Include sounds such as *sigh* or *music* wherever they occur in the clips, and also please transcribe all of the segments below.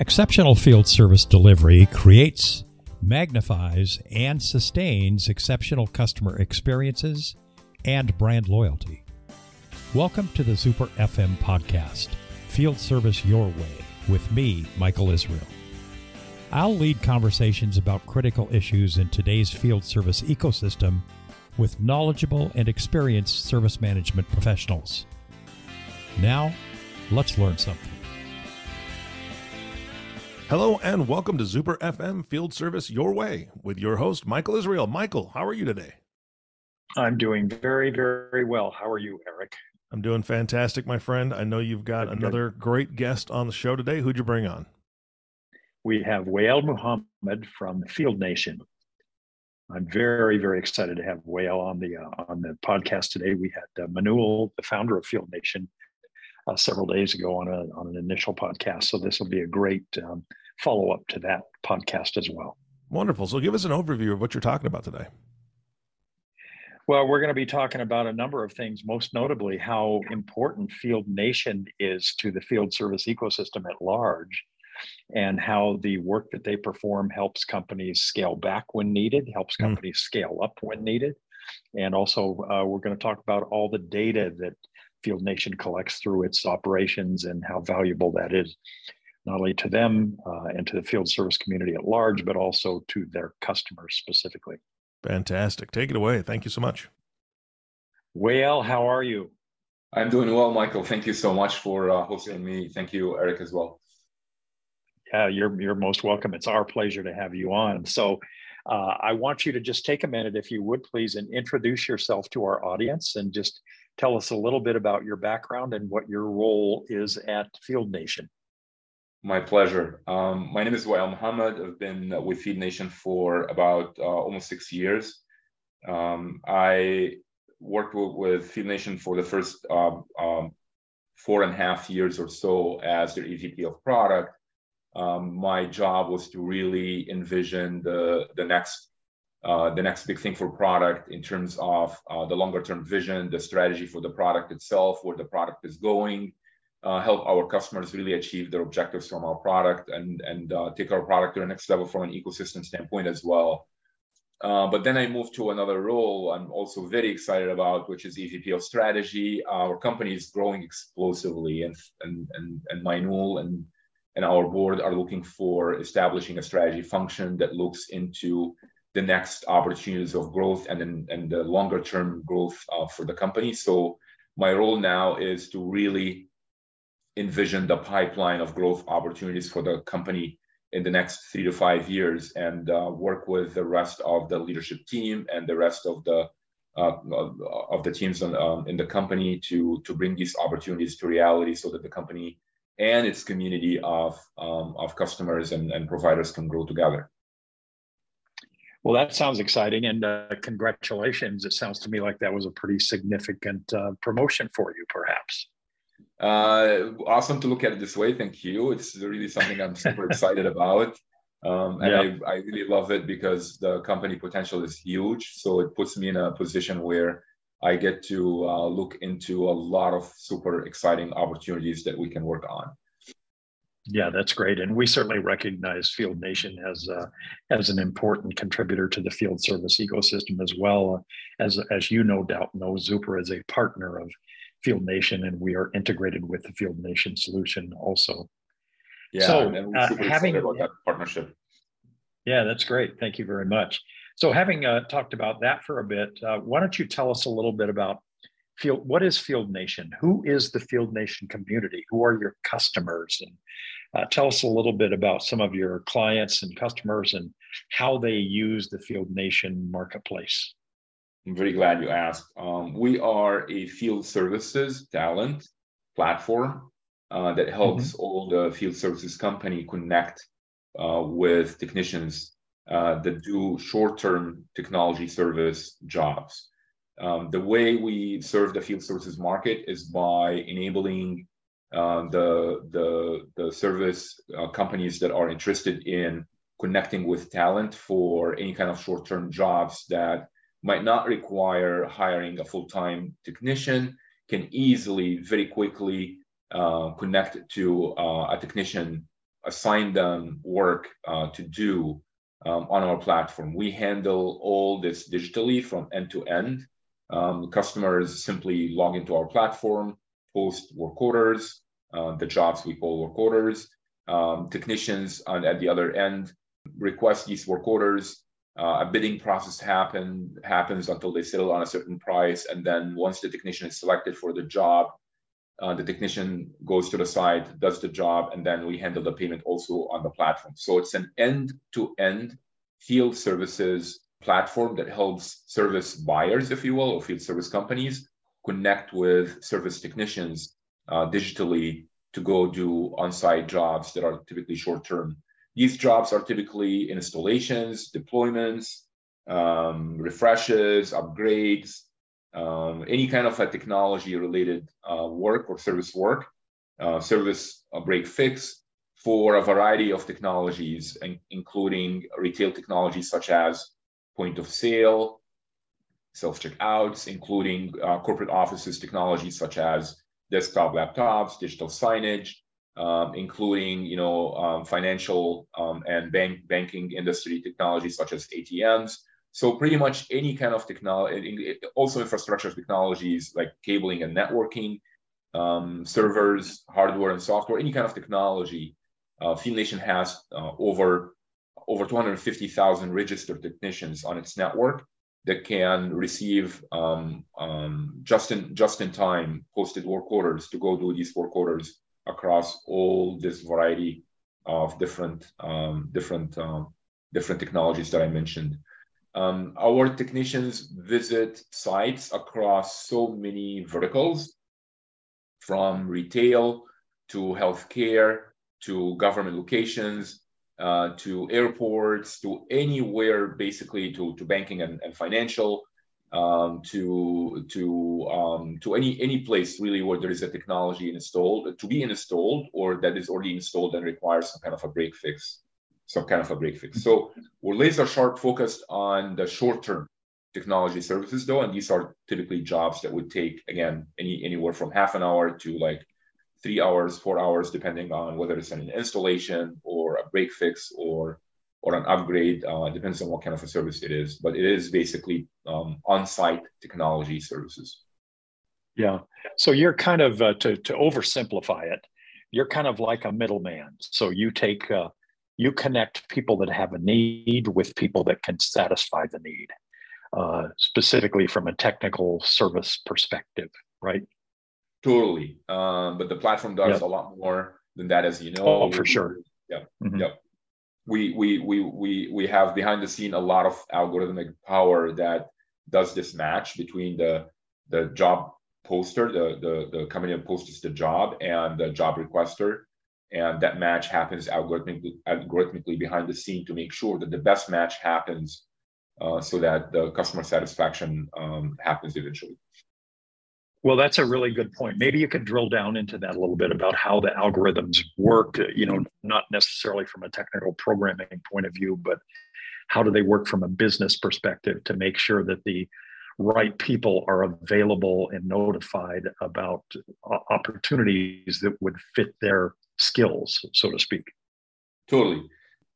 Exceptional field service delivery creates, magnifies, and sustains exceptional customer experiences and brand loyalty. Welcome to the Zuper FM podcast, Field Service Your Way, with me, Michael Israel. I'll lead conversations about critical issues in today's field service ecosystem with knowledgeable and experienced service management professionals. Now, let's learn something. Hello and welcome to Zuper FM Field Service Your Way with your host, Michael Israel. Michael, how are you today? I'm doing very, very well. How are you, Eric? I'm doing fantastic, my friend. I know you've got another good. great guest on the show today. Who'd you bring on? We have Wael Mohammed from Field Nation. I'm very, very excited to have Wael on the uh, on the podcast today. We had uh, Manuel, the founder of Field Nation, uh, several days ago on a on an initial podcast. So this will be a great um, follow up to that podcast as well. Wonderful. So give us an overview of what you're talking about today. Well, we're going to be talking about a number of things, most notably how important Field Nation is to the field service ecosystem at large, and how the work that they perform helps companies scale back when needed, helps hmm. companies mm. scale up when needed. And also, uh, we're going to talk about all the data that Field Nation collects through its operations and how valuable that is, not only to them uh, and to the field service community at large, but also to their customers specifically. Fantastic. Take it away. Thank you so much. Wael, how are you? I'm doing well, Michael. Thank you so much for uh, hosting me. Thank you, Eric, as well. Yeah, you're you're most welcome. It's our pleasure to have you on. So, uh, I want you to just take a minute, if you would, please, and introduce yourself to our audience, and just tell us a little bit about your background and what your role is at Field Nation. My pleasure. Um, my name is Wael Mohammed. I've been with Field Nation for about uh, almost six years. Um, I worked with, with, Field Nation for the first uh, um, four and a half years or so as their EVP of product. Um, my job was to really envision the, the next uh, the next big thing for product in terms of uh, the longer term vision, the strategy for the product itself, where the product is going, uh, help our customers really achieve their objectives from our product and, and uh, take our product to the next level from an ecosystem standpoint as well. Uh, but then I moved to another role I'm also very excited about, which is EVP of strategy. Our company is growing explosively, and and and, and Manuel and and our board are looking for establishing a strategy function that looks into the next opportunities of growth and then and the longer term growth uh, for the company. So my role now is to really envision the pipeline of growth opportunities for the company in the next three to five years and uh, work with the rest of the leadership team and the rest of the uh, of the teams in, um, in the company to to bring these opportunities to reality so that the company and its community of um, of customers and, and providers can grow together. Well, that sounds exciting, and uh, congratulations! It sounds to me like that was a pretty significant uh, promotion for you, perhaps. Uh, awesome to look at it this way. Thank you. It's really something I'm super *laughs* excited about, um, and yeah. I, I really love it because the company potential is huge. So it puts me in a position where I get to uh, look into a lot of super exciting opportunities that we can work on. Yeah, that's great, and we certainly recognize Field Nation as uh, as an important contributor to the field service ecosystem as well. As as you no doubt know, Zuper is a partner of Field Nation, and we are integrated with the Field Nation solution also. Yeah, so uh, having about that partnership. Yeah, that's great. Thank you very much. So, having uh, talked about that for a bit, uh, why don't you tell us a little bit about field what is field nation who is the field nation community who are your customers and uh, tell us a little bit about some of your clients and customers and how they use the field nation marketplace i'm very glad you asked um, we are a field services talent platform uh, that helps mm-hmm. all the field services company connect uh, with technicians uh, that do short-term technology service jobs um, the way we serve the field services market is by enabling uh, the, the, the service uh, companies that are interested in connecting with talent for any kind of short-term jobs that might not require hiring a full-time technician can easily, very quickly uh, connect to uh, a technician assign them work uh, to do um, on our platform. We handle all this digitally from end to end. Um, customers simply log into our platform, post work orders, uh, the jobs we call work orders. Um, technicians on, at the other end request these work orders. Uh, a bidding process happen, happens until they settle on a certain price. And then once the technician is selected for the job, uh, the technician goes to the site, does the job, and then we handle the payment also on the platform. So it's an end to end field services platform that helps service buyers, if you will, or field service companies connect with service technicians uh, digitally to go do on site jobs that are typically short term. These jobs are typically installations, deployments, um, refreshes, upgrades, um, any kind of a technology related uh, work or service work, uh, service uh, break fix for a variety of technologies, including retail technologies such as point of sale, self checkouts, including uh, corporate offices technologies such as desktop laptops, digital signage, um, including you know um, financial um, and bank banking industry technologies such as ATMs, so pretty much any kind of technology, also infrastructure technologies like cabling and networking, um, servers, hardware and software, any kind of technology. Uh, Nation has uh, over over 250,000 registered technicians on its network that can receive um, um, just in just in time posted work orders to go do these work orders across all this variety of different um, different uh, different technologies that I mentioned. Um, our technicians visit sites across so many verticals, from retail to healthcare to government locations uh, to airports to anywhere basically to, to banking and, and financial um, to to um, to any any place really where there is a technology installed to be installed or that is already installed and requires some kind of a break fix some kind of a break fix. So we're laser sharp focused on the short term technology services though, and these are typically jobs that would take again any anywhere from half an hour to like three hours, four hours, depending on whether it's an installation or a break fix or or an upgrade. Uh, depends on what kind of a service it is, but it is basically um, on-site technology services. Yeah. So you're kind of uh, to to oversimplify it. You're kind of like a middleman. So you take uh, you connect people that have a need with people that can satisfy the need, uh, specifically from a technical service perspective, right? Totally. Um, but the platform does yep. a lot more than that, as you know. Oh, for sure. Yeah. Mm-hmm. Yep. We, we we we we have behind the scene a lot of algorithmic power that does this match between the the job poster, the the the company that posts the job, and the job requester and that match happens algorithmically, algorithmically behind the scene to make sure that the best match happens uh, so that the customer satisfaction um, happens eventually. Well, that's a really good point. Maybe you could drill down into that a little bit about how the algorithms work, you know, not necessarily from a technical programming point of view, but how do they work from a business perspective to make sure that the right people are available and notified about uh, opportunities that would fit their skills, so to speak. Totally.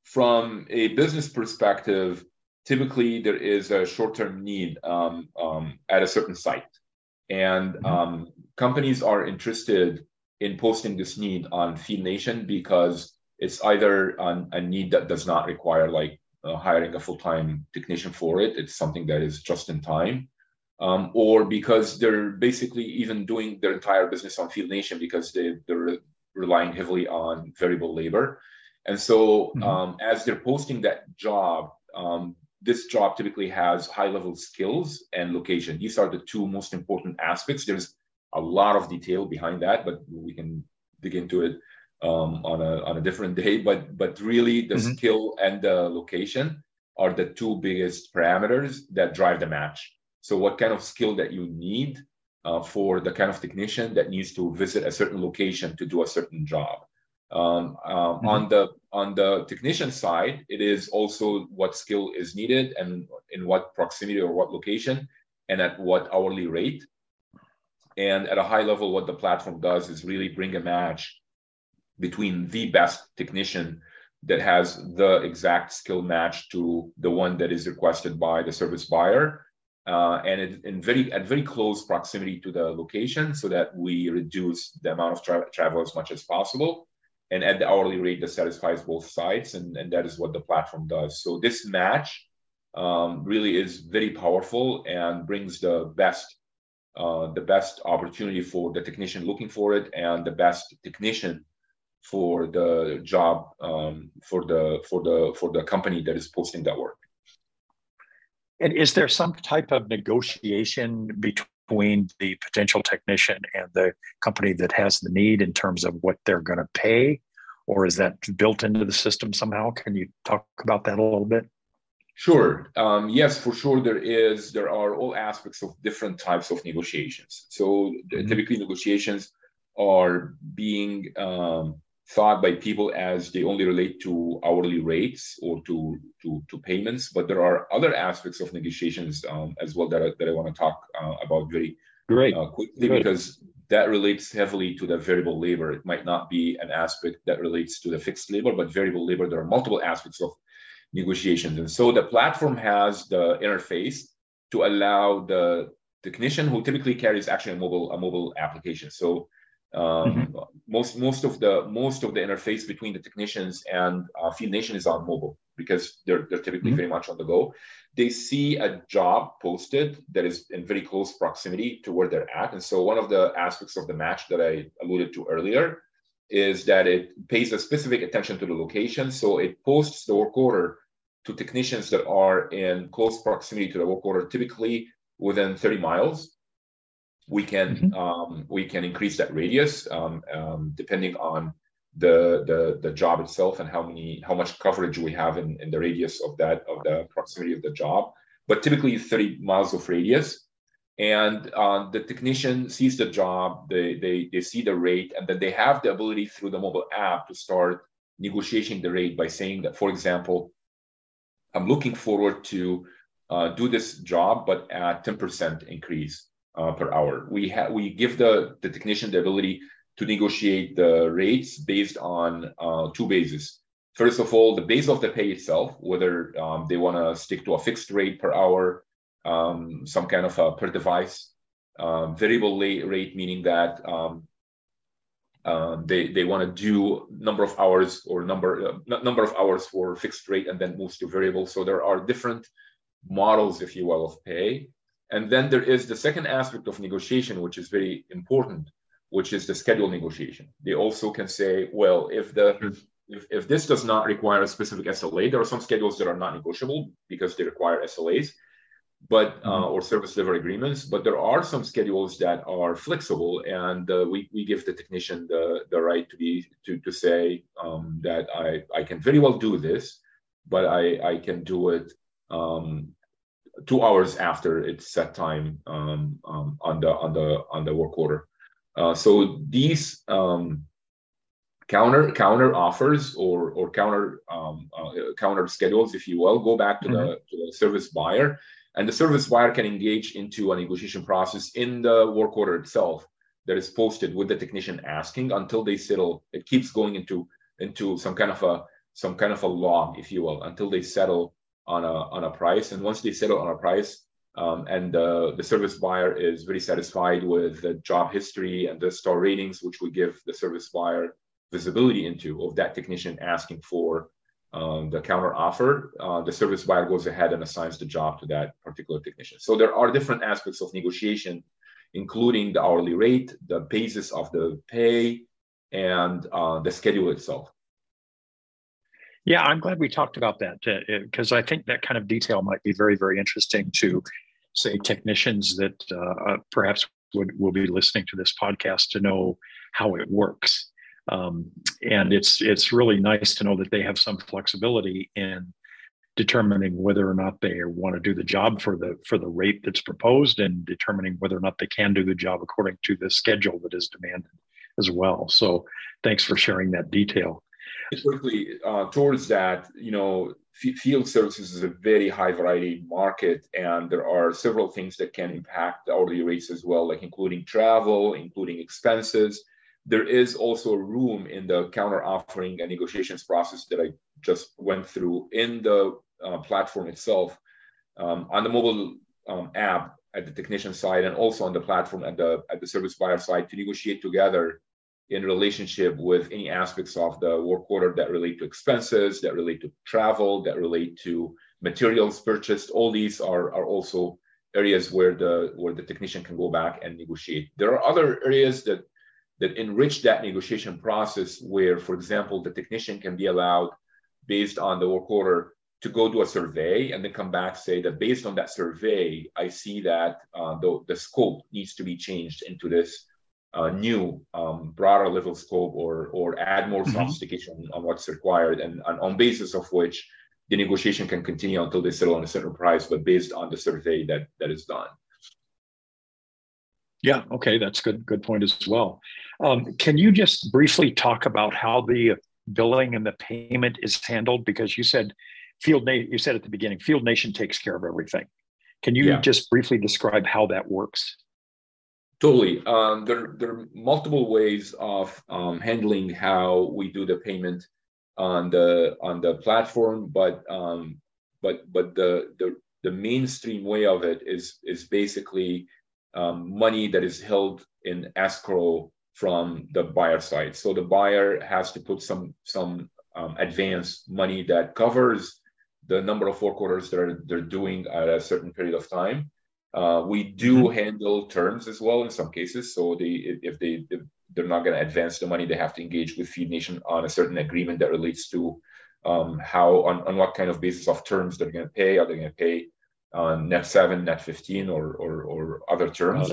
From a business perspective, typically there is a short-term need um, um, at a certain site, and mm-hmm. um, companies are interested in posting this need on Field Nation because it's either on a need that does not require like uh, hiring a full-time technician for it. It's something that is just in time. Um, or because they're basically even doing their entire business on Field Nation because they, they're relying heavily on variable labor. And so, mm-hmm. um, as they're posting that job, um, this job typically has high level skills and location. These are the two most important aspects. There's a lot of detail behind that, but we can dig into it um, on a on a different *laughs* day. But but really, the mm-hmm. skill and the location are the two biggest parameters that drive the match. So, what kind of skill that you need uh, for the kind of technician that needs to visit a certain location to do a certain job. Um, um, mm-hmm. On the on the technician side, it is also what skill is needed and in what proximity or what location and at what hourly rate. And at a high level, what the platform does is really bring a match between the best technician that has the exact skill match to the one that is requested by the service buyer uh, and it, in very at very close proximity to the location so that we reduce the amount of tra- travel as much as possible and at the hourly rate that satisfies both sides and, and that is what the platform does. So this match um, really is very powerful and brings the best uh, the best opportunity for the technician looking for it and the best technician for the job um, for the for the for the company that is posting that work. And is there some type of negotiation between the potential technician and the company that has the need in terms of what they're going to pay? Or is that built into the system somehow? Can you talk about that a little bit? Sure. Um, yes, for sure. There is. There are all aspects of different types of negotiations. So mm-hmm. typically, negotiations are being um, thought by people as they only relate to hourly rates or to to, to payments, but there are other aspects of negotiations um, as well that I, that I want to talk uh, about very Great. Uh, quickly Great. because that relates heavily to the variable labor. It might not be an aspect that relates to the fixed labor, but variable labor, there are multiple aspects of negotiations. And so the platform has the interface to allow the technician who typically carries actually a mobile a mobile application. So um, mm-hmm. Most most of the most of the interface between the technicians and uh, Field Nation is on mobile because they're they're typically mm-hmm. very much on the go. They see a job posted that is in very close proximity to where they're at, and so one of the aspects of the match that I alluded to earlier is that it pays a specific attention to the location. So it posts the work order to technicians that are in close proximity to the work order, typically within 30 miles we can mm-hmm. um, we can increase that radius um, um, depending on the, the the job itself and how many how much coverage we have in, in the radius of that of the proximity of the job. But typically 30 miles of radius. And uh, the technician sees the job they, they they see the rate and then they have the ability through the mobile app to start negotiating the rate by saying that for example i'm looking forward to uh, do this job but at 10% increase uh, per hour. We have we give the the technician the ability to negotiate the rates based on uh, two bases. First of all, the base of the pay itself, whether um, they want to stick to a fixed rate per hour, um, some kind of a per device, um, variable rate, meaning that um, uh, they they want to do number of hours or number uh, number of hours for fixed rate and then moves to variable. So there are different models, if you will, of pay. And then there is the second aspect of negotiation, which is very important, which is the schedule negotiation. They also can say, well, if the if, if this does not require a specific SLA, there are some schedules that are not negotiable because they require SLAs, but uh, mm-hmm. or service delivery agreements. But there are some schedules that are flexible, and uh, we, we give the technician the, the right to be to, to say um, that I, I can very well do this, but I, I can do it um, two hours after its set time um, um, on the on the on the work order. Uh, so these um, counter counter offers or or counter um, uh, counter schedules, if you will, go back to, mm-hmm. the, to the service buyer, and the service buyer can engage into a negotiation process in the work order itself that is posted with the technician asking until they settle. It keeps going into into some kind of a some kind of a log, if you will, until they settle on a on a price. And once they settle on a price, um, and the, the service buyer is very satisfied with the job history and the star ratings, which we give the service buyer visibility into of that technician asking for um, the counter offer, uh, the service buyer goes ahead and assigns the job to that particular technician. So there are different aspects of negotiation, including the hourly rate, the basis of the pay, and uh, the schedule itself. Yeah, I'm glad we talked about that because uh, I think that kind of detail might be very, very interesting to, say, technicians that uh, uh, perhaps would will be listening to this podcast to know how it works. Um, and it's it's really nice to know that they have some flexibility in determining whether or not they want to do the job for the for the rate that's proposed and determining whether or not they can do the job according to the schedule that is demanded as well. So thanks for sharing that detail quickly uh, towards that, you know, field services is a very high variety market, and there are several things that can impact the hourly rates as well, like including travel, including expenses. there is also room in the counter offering and negotiations process that I just went through in the uh, platform itself um, on the mobile um, app at the technician side and also on the platform at the at the service buyer side to negotiate together in relationship with any aspects of the work order that relate to expenses, that relate to travel, that relate to materials purchased. All these are, are also areas where the where the technician can go back and negotiate. There are other areas that that enrich that negotiation process where, for example, the technician can be allowed based on the work order to go do a survey and then come back say that based on that survey, I see that uh, the, the scope needs to be changed into this uh, new um, broader level scope or or add more mm-hmm. sophistication on what's required and, and, on basis of which the negotiation can continue until they settle on a certain price but based on the survey that that is done. Yeah okay that's good good point as well. Um, can you just briefly talk about how the billing and the payment is handled? Because you said field nation you said at the beginning field nation takes care of everything. Can you yeah. just briefly describe how that works Totally. Um, there, there are multiple ways of um, handling how we do the payment on the on the platform, but um, but but the, the the mainstream way of it is is basically um, money that is held in escrow from the buyer side. So the buyer has to put some some um, advance money that covers the number of work orders that are, they're doing at a certain period of time uh, we do mm-hmm. handle terms as well in some cases. So they, if they if they're not going to advance the money, they have to engage with Field Nation on a certain agreement that relates to um, how on, on what kind of basis of terms they're going to pay. Are they going to pay on net seven, net fifteen, or or, or other terms?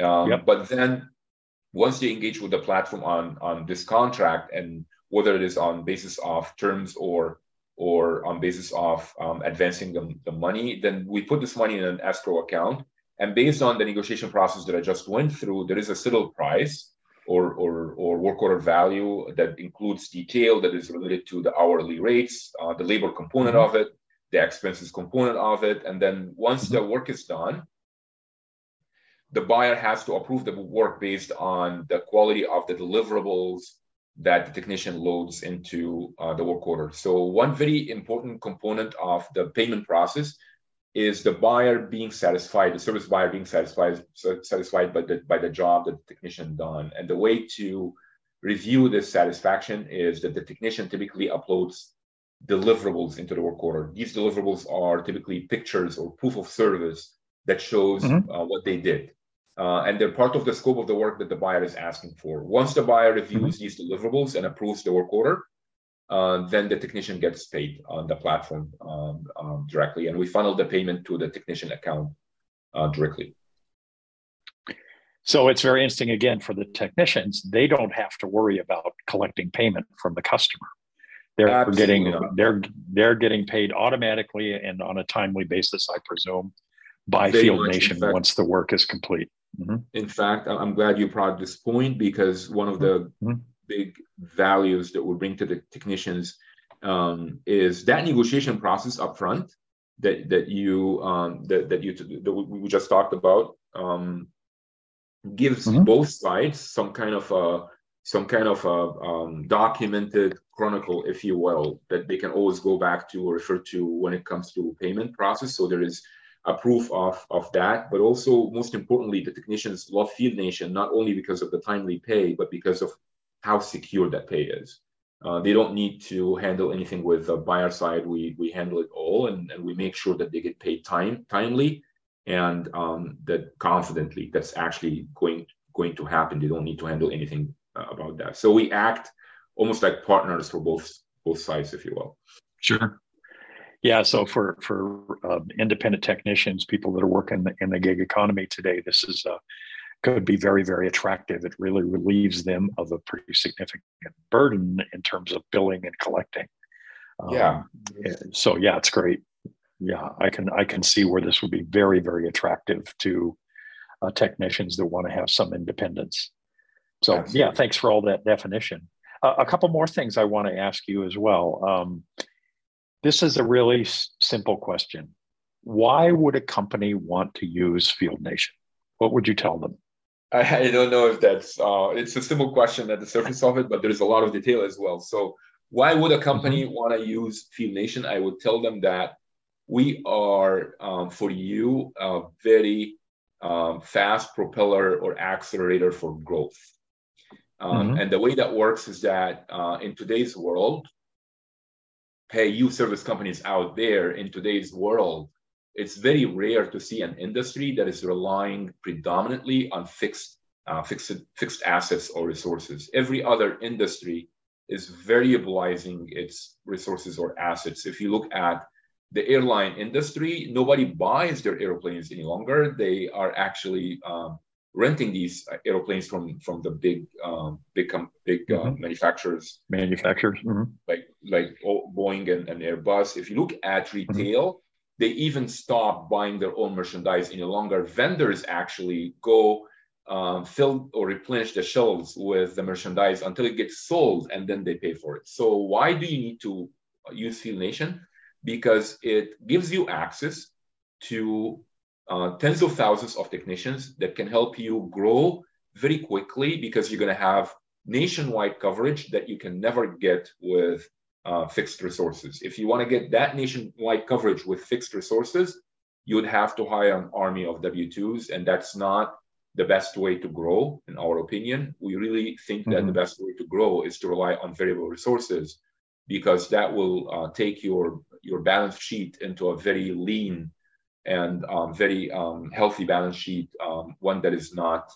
Um, yep. But then once they engage with the platform on on this contract and whether it is on basis of terms or or on basis of um, advancing the, the money, then we put this money in an escrow account. And based on the negotiation process that I just went through, there is a settle price or, or, or work order value that includes detail that is related to the hourly rates, uh, the labor component mm-hmm. of it, the expenses component of it. And then once mm-hmm. the work is done, the buyer has to approve the work based on the quality of the deliverables that the technician loads into uh, the work order. So one very important component of the payment process is the buyer being satisfied, the service buyer being satisfied, satisfied by the, by the job that the technician done. And the way to review this satisfaction is that the technician typically uploads deliverables into the work order. These deliverables are typically pictures or proof of service that shows mm-hmm. uh, what they did uh, and they're part of the scope of the work that the buyer is asking for. Once the buyer reviews these deliverables and approves the work order, uh, then the technician gets paid on the platform um, um, directly, and we funnel the payment to the technician account uh, directly. So it's very interesting again for the technicians; they don't have to worry about collecting payment from the customer. They're Absolutely getting they're they're getting paid automatically and on a timely basis, I presume, by Field Nation once the work is complete. Mm-hmm. In fact, I'm glad you brought this point because one of the mm-hmm. big values that we bring to the technicians um, is that negotiation process up front that that you um, that that you that we just talked about um, gives mm-hmm. both sides some kind of a some kind of a um, documented chronicle, if you will, that they can always go back to or refer to when it comes to payment process. So there is a proof of, of that. But also, most importantly, the technicians love Field Nation not only because of the timely pay, but because of how secure that pay is. Uh, they don't need to handle anything with the buyer side. We we handle it all, and, and we make sure that they get paid time timely, and um, that confidently. That's actually going going to happen. They don't need to handle anything uh, about that. So we act almost like partners for both both sides, if you will. Sure. Yeah, so for for uh, independent technicians, people that are working in the gig economy today, this is uh, could be very very attractive. It really relieves them of a pretty significant burden in terms of billing and collecting. Um, yeah. So yeah, it's great. Yeah, I can I can see where this would be very very attractive to uh, technicians that want to have some independence. So Absolutely. yeah, thanks for all that definition. Uh, a couple more things I want to ask you as well. Um, this is a really simple question. Why would a company want to use Field Nation? What would you tell them? I, I don't know if that's uh, it's a simple question at the surface of it, but there's a lot of detail as well. So why would a company mm-hmm. want to use Field Nation? I would tell them that we are um, for you a very um, fast propeller or accelerator for growth. Um, mm-hmm. And the way that works is that uh, in today's world, hey, you service companies out there in today's world, it's very rare to see an industry that is relying predominantly on fixed uh, fixed fixed assets or resources. Every other industry is variabilizing its resources or assets. If you look at the airline industry, nobody buys their airplanes any longer. They are actually um, renting these airplanes from from the big um, big big uh, mm-hmm. manufacturers. Manufacturers, mm-hmm. like like Boeing and, and, Airbus. If you look at mm-hmm. retail, mm-hmm. they even stop buying their own merchandise any longer. Vendors actually go um, fill or replenish the shelves with the merchandise until it gets sold, and then they pay for it. So why do you need to use Field Nation? Because it gives you access to uh, tens of thousands of technicians that can help you grow very quickly because you're going to have nationwide coverage that you can never get with uh, fixed resources. If you want to get that nationwide coverage with fixed resources, you would have to hire an army of W 2s, and that's not the best way to grow, in our opinion. We really think that mm-hmm. the best way to grow is to rely on variable resources because that will uh, take your, your balance sheet into a very lean and um, very um, healthy balance sheet, um, one that is not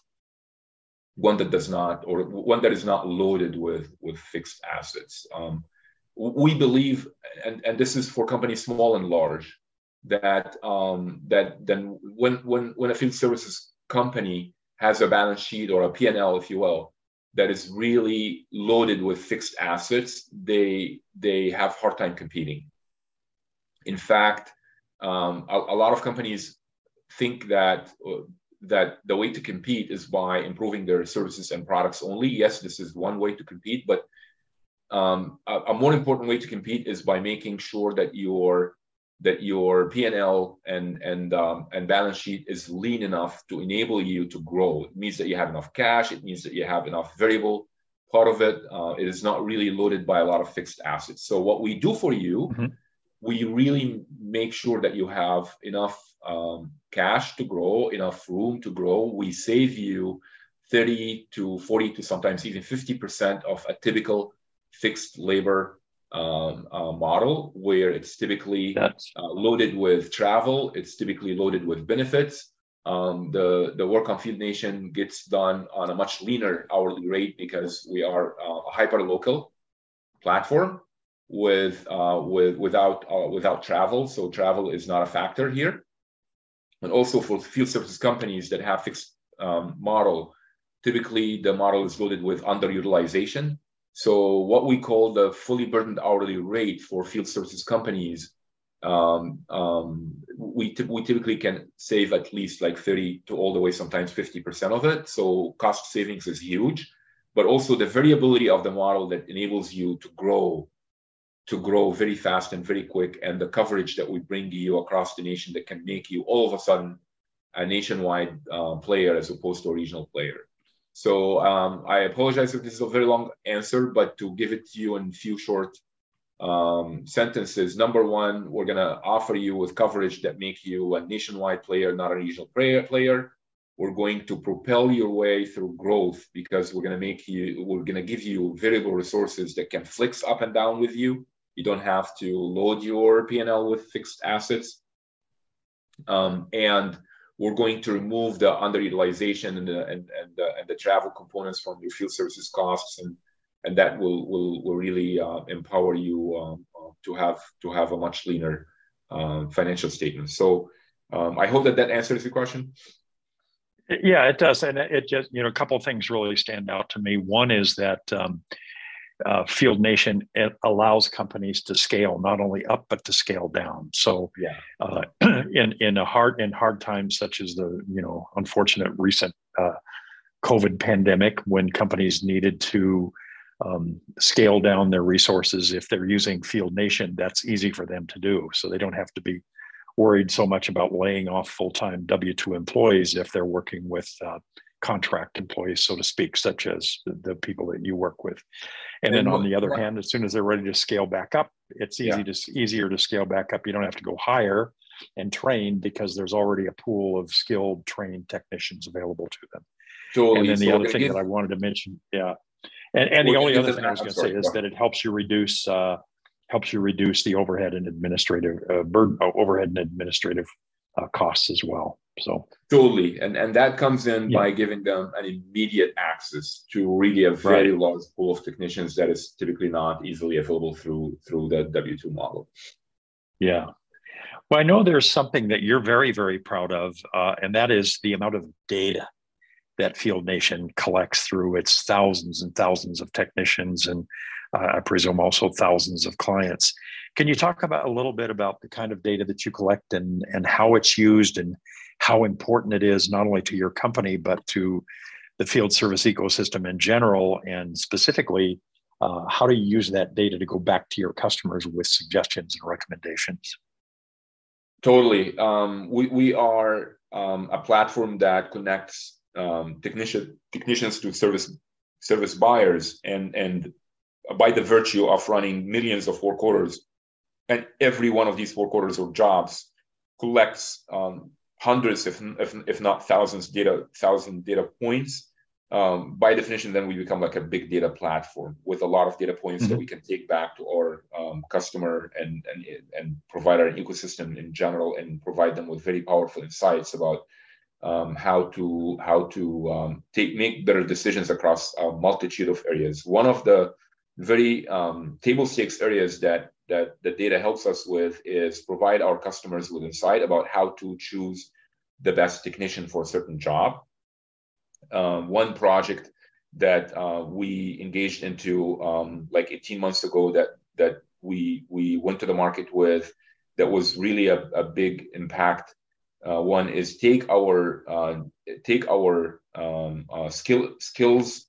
one that does not or one that is not loaded with with fixed assets. Um, we believe, and, and this is for companies small and large, that um, that then when when when a field services company has a balance sheet or a P&L, if you will, that is really loaded with fixed assets, they they have hard time competing. In fact, um, a, a, lot of companies think that uh, that the way to compete is by improving their services and products only. Yes, this is one way to compete, but um, a, a, more important way to compete is by making sure that your that your P&L and and um, and balance sheet is lean enough to enable you to grow. It means that you have enough cash. It means that you have enough variable part of it. Uh, it is not really loaded by a lot of fixed assets. So what we do for you. Mm-hmm we really make sure that you have enough um, cash to grow, enough room to grow. We save you 30 to 40 to sometimes even 50% of a typical fixed labor um, uh, model, where it's typically uh, loaded with travel, it's typically loaded with benefits. Um, the, the work on Field Nation gets done on a much leaner hourly rate because we are uh, a hyper local platform with uh, with without uh, without travel. So travel is not a factor here. And also for field services companies that have fixed um, model, typically the model is loaded with underutilization. So what we call the fully burdened hourly rate for field services companies, um, um, we, t- we typically can save at least like 30 to all the way sometimes 50% of it. So cost savings is huge, but also the variability of the model that enables you to grow to grow very fast and very quick, and the coverage that we bring you across the nation that can make you all of a sudden a nationwide uh, player as opposed to a regional player. So um, I apologize if this is a very long answer, but to give it to you in a few short um, sentences. Number one, we're going to offer you with coverage that make you a nationwide player, not a regional player. We're going to propel your way through growth because we're going to make you, we're going to give you variable resources that can flex up and down with you you don't have to load your P&L with fixed assets. Um, and we're going to remove the underutilization and the, and, and, the, and the travel components from your field services costs. And, and that will, will, will really uh, empower you um, uh, to, have, to have a much leaner uh, financial statement. So um, I hope that that answers your question. Yeah, it does, and it just you know a couple of things really stand out to me. One is that um, uh, Field Nation it allows companies to scale not only up but to scale down. So, yeah. uh, *clears throat* in in a hard in hard times such as the you know unfortunate recent uh, COVID pandemic, when companies needed to um, scale down their resources, if they're using Field Nation, that's easy for them to do. So they don't have to be worried so much about laying off full time W two employees if they're working with uh, contract employees, so to speak, such as the, the people that you work with. And, and then on the other what, hand, as soon as they're ready to scale back up, it's easy yeah. to easier to scale back up. You don't have to go higher and train because there's already a pool of skilled trained technicians available to them. Totally. And then the so other thing get... that I wanted to mention, yeah, and, and the only other thing I was going to say is that it helps you reduce uh, helps you reduce the overhead and administrative uh, burden, uh, overhead and administrative uh, costs as well. So totally, and and that comes in yeah. by giving them an immediate access to really a very right. large pool of technicians that is typically not easily available through through the W two model. Yeah. Well, I know there's something that you're very, very proud of, uh, and that is the amount of data that Field Nation collects through its thousands and thousands of technicians and uh, I presume also thousands of clients. Can you talk about a little bit about the kind of data that you collect and, and how it's used and how important it is not only to your company but to the field service ecosystem in general? And specifically uh, how do you use that data to go back to your customers with suggestions and recommendations? Totally. Um, we, we are um, a platform that connects um, technician, technicians to service service buyers and and by the virtue of running millions of work orders, and every one of these work orders or jobs collects um, hundreds, if, if, if not thousands, data thousand data points. Um, by definition, then we become like a big data platform with a lot of data points mm-hmm. that we can take back to our um, customer and, and and provide our ecosystem in general, and provide them with very powerful insights about um, how to how to um, take make better decisions across a multitude of areas. One of the very um, table stakes areas that that the data helps us with is provide our customers with insight about how to choose the best technician for a certain job. Um, one project that uh, we engaged into um, like 18 months ago that that we we went to the market with that was really a, a big impact. Uh, one is take our uh, take our um, uh, skill skills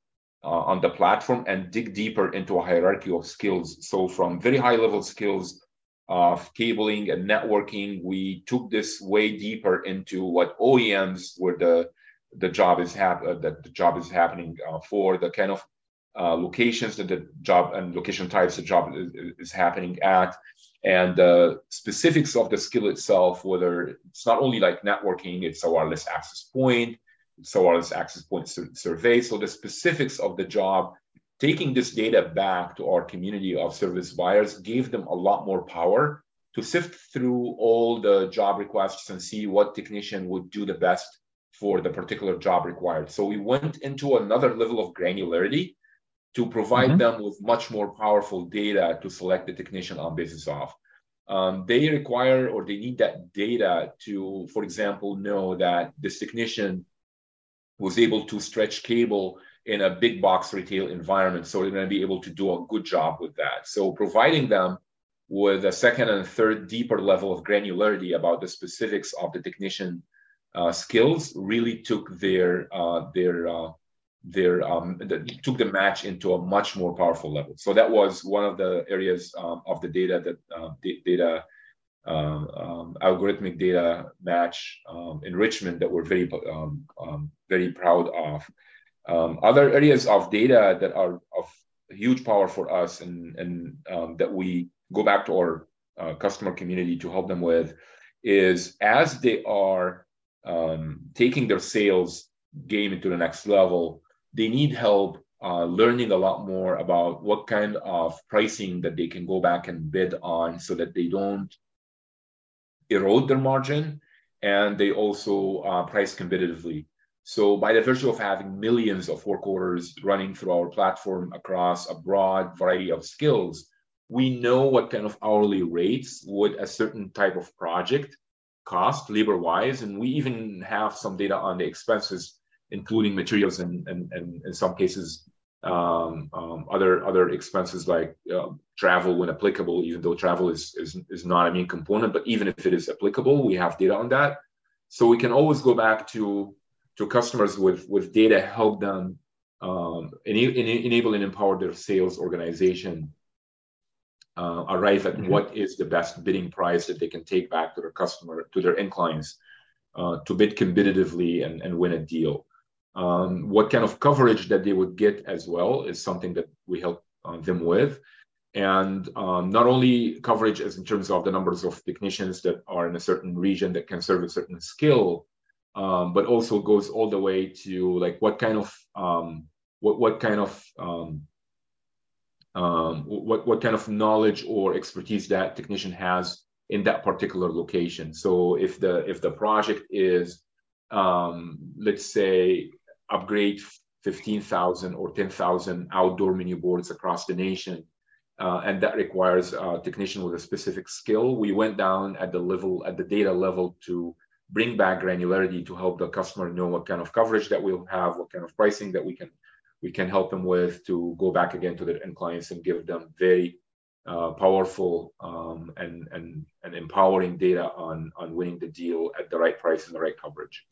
uh, on the platform and dig deeper into a hierarchy of skills. So from very high level skills of cabling and networking, we took this way deeper into what OEMs where the the job is hap- uh, that the job is happening uh, for the kind of uh, locations that the job and location types the job is, is happening at and the specifics of the skill itself whether it's not only like networking it's a wireless access point so as access point sur- survey. So the specifics of the job, taking this data back to our community of service buyers gave them a lot more power to sift through all the job requests and see what technician would do the best for the particular job required. So we went into another level of granularity to provide mm-hmm. them with much more powerful data to select the technician on basis of. Um, they require or they need that data to, for example, know that this technician was able to stretch cable in a big box retail environment. So they're going to be able to do a good job with that. So providing them with a second and third deeper level of granularity about the specifics of the technician uh, skills really took their uh, their uh, their um, the, took the match into a much more powerful level. So that was one of the areas um, of the data that uh, data algorithmic data match um, enrichment that we're very um, um, very proud of. Um, other areas of data that are of huge power for us and, and that we go back to our uh, customer community to help them with is as they are taking their sales game into the next level, they need help uh, learning a lot more about what kind of pricing that they can go back and bid on so that they don't erode their margin and they also uh, price competitively. So by the virtue of having millions of work orders running through our platform across a broad variety of skills, we know what kind of hourly rates would a certain type of project cost labor-wise, and we even have some data on the expenses, including materials and, and, and in some cases um, um, other other expenses like uh, travel when applicable, even though travel is, is is not a main component, but even if it is applicable, we have data on that. So we can always go back to to customers with with data, help them um, ena- enable and empower their sales organization uh, arrive at mm-hmm. what is the best bidding price that they can take back to their customer to their end clients uh, to bid competitively and, and win a deal. Um, what kind of coverage that they would get as well is something that we help uh, them with. And um, not only coverage as in terms of the numbers of technicians that are in a certain region that can serve a certain skill, um, but also goes all the way to like what kind of um, what what kind of um, um, what what kind of knowledge or expertise that technician has in that particular location. So if the if the project is let's say upgrade 15,000 or 10,000 outdoor menu boards across the nation, uh, and that requires a technician with a specific skill. We went down at the level, at the data level to bring back granularity to help the customer know what kind of coverage that we'll have, what kind of pricing that we can we can help them with to go back again to their end clients and give them very uh, powerful um, and, and, and empowering data on, on winning the deal at the right price and the right coverage.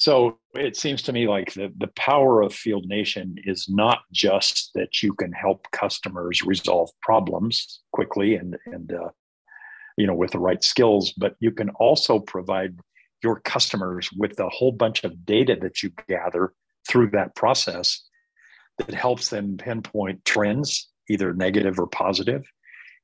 So it seems to me like the, the power of Field Nation is not just that you can help customers resolve problems quickly and, and uh, you know with the right skills, but you can also provide your customers with a whole bunch of data that you gather through that process that helps them pinpoint trends, either negative or positive,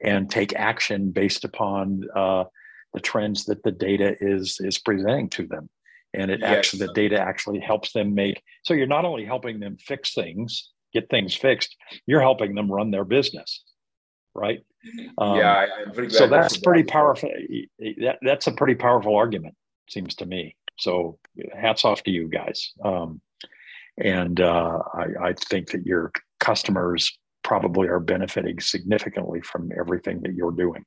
and take action based upon uh, the trends that the data is is presenting to them. And it yes. actually the data actually helps them make. So you're not only helping them fix things, get things fixed, you're helping them run their business, right? Um, yeah, so that's pretty powerful. That, that's a pretty powerful argument, seems to me. So hats off to you guys. Um, and uh, I, I think that your customers probably are benefiting significantly from everything that you're doing.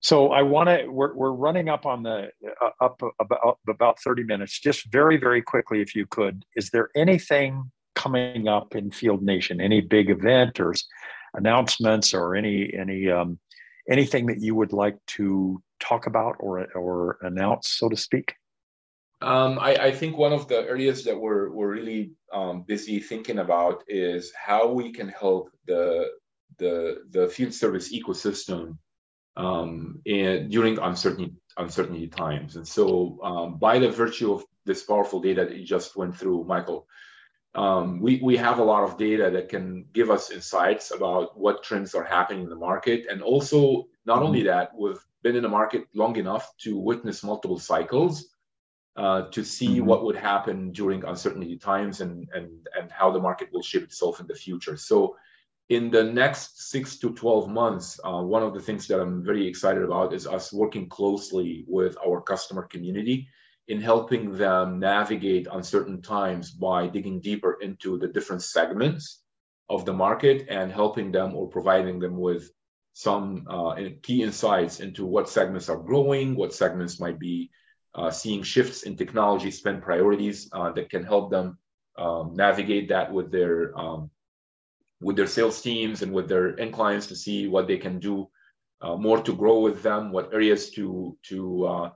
So I want to. We're, we're running up on the uh, up about about thirty minutes. Just very very quickly, if you could, is there anything coming up in Field Nation? Any big event or announcements or any any um, anything that you would like to talk about or or announce, so to speak? Um, I, I, think one of the areas that we're, we're really um, busy thinking about is how we can help the, the, the field service ecosystem um, in, during uncertainty, uncertainty times. And so um, by the virtue of this powerful data that you just went through, Michael, um, we, we have a lot of data that can give us insights about what trends are happening in the market. And also, not only mm-hmm. that, we've been in the market long enough to witness multiple cycles uh, to see mm-hmm. what would happen during uncertainty times and, and, and how the market will shape itself in the future. So, in the next six to 12 months, uh, one of the things that I'm very excited about is us working closely with our customer community in helping them navigate uncertain times by digging deeper into the different segments of the market and helping them or providing them with some uh, key insights into what segments are growing, what segments might be uh, seeing shifts in technology spend priorities uh, that can help them um, navigate that with their um, with their sales teams and with their end clients to see what they can do uh, more to grow with them, what areas to to uh,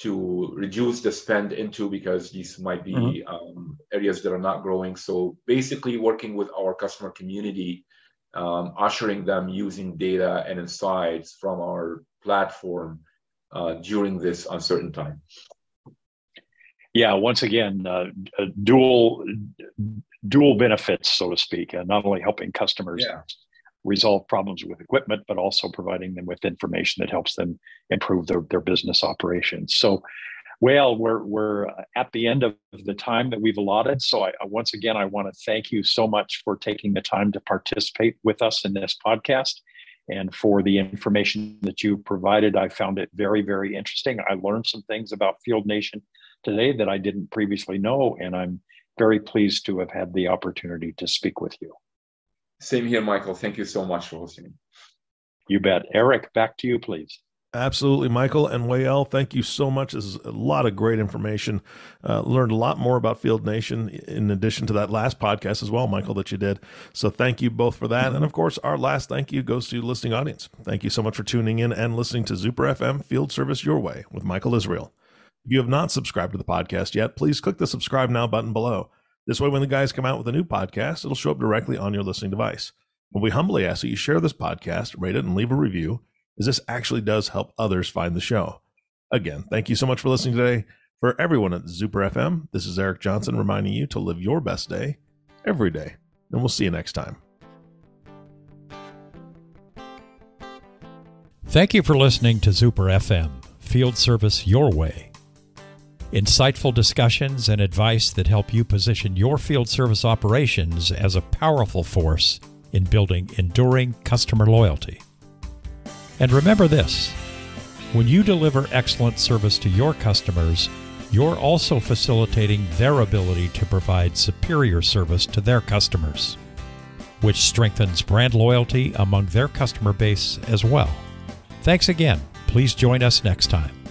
to reduce the spend into because these might be mm-hmm. um, areas that are not growing. So basically, working with our customer community, um, ushering them using data and insights from our platform uh, during this uncertain time. Yeah, once again, uh, uh, dual dual benefits, so to speak, and not only helping customers yeah. resolve problems with equipment, but also providing them with information that helps them improve their, their business operations. So, well, we're we're at the end of the time that we've allotted. So, I, uh, once again, I want to thank you so much for taking the time to participate with us in this podcast and for the information that you provided. I found it very, very interesting. I learned some things about Field Nation today that I didn't previously know, and I'm very pleased to have had the opportunity to speak with you. Same here, Michael. Thank you so much for hosting. You bet. Eric, back to you, please. Absolutely, Michael and Wael. Thank you so much. This is a lot of great information. Uh, learned a lot more about Field Nation in addition to that last podcast as well, Michael, that you did. So thank you both for that. And of course, our last thank you goes to listening audience. Thank you so much for tuning in and listening to Zuper FM Field Service Your Way with Michael Israel. If you have not subscribed to the podcast yet, please click the subscribe now button below. This way, when the guys come out with a new podcast, it'll show up directly on your listening device. And we humbly ask that you share this podcast, rate it, and leave a review as this actually does help others find the show. Again, thank you so much for listening today. For everyone at Zuper FM, this is Eric Johnson reminding you to live your best day every day. And we'll see you next time. Thank you for listening to Zuper FM, Field Service Your Way. Insightful discussions and advice that help you position your field service operations as a powerful force in building enduring customer loyalty. And remember this when you deliver excellent service to your customers, you're also facilitating their ability to provide superior service to their customers, which strengthens brand loyalty among their customer base as well. Thanks again. Please join us next time.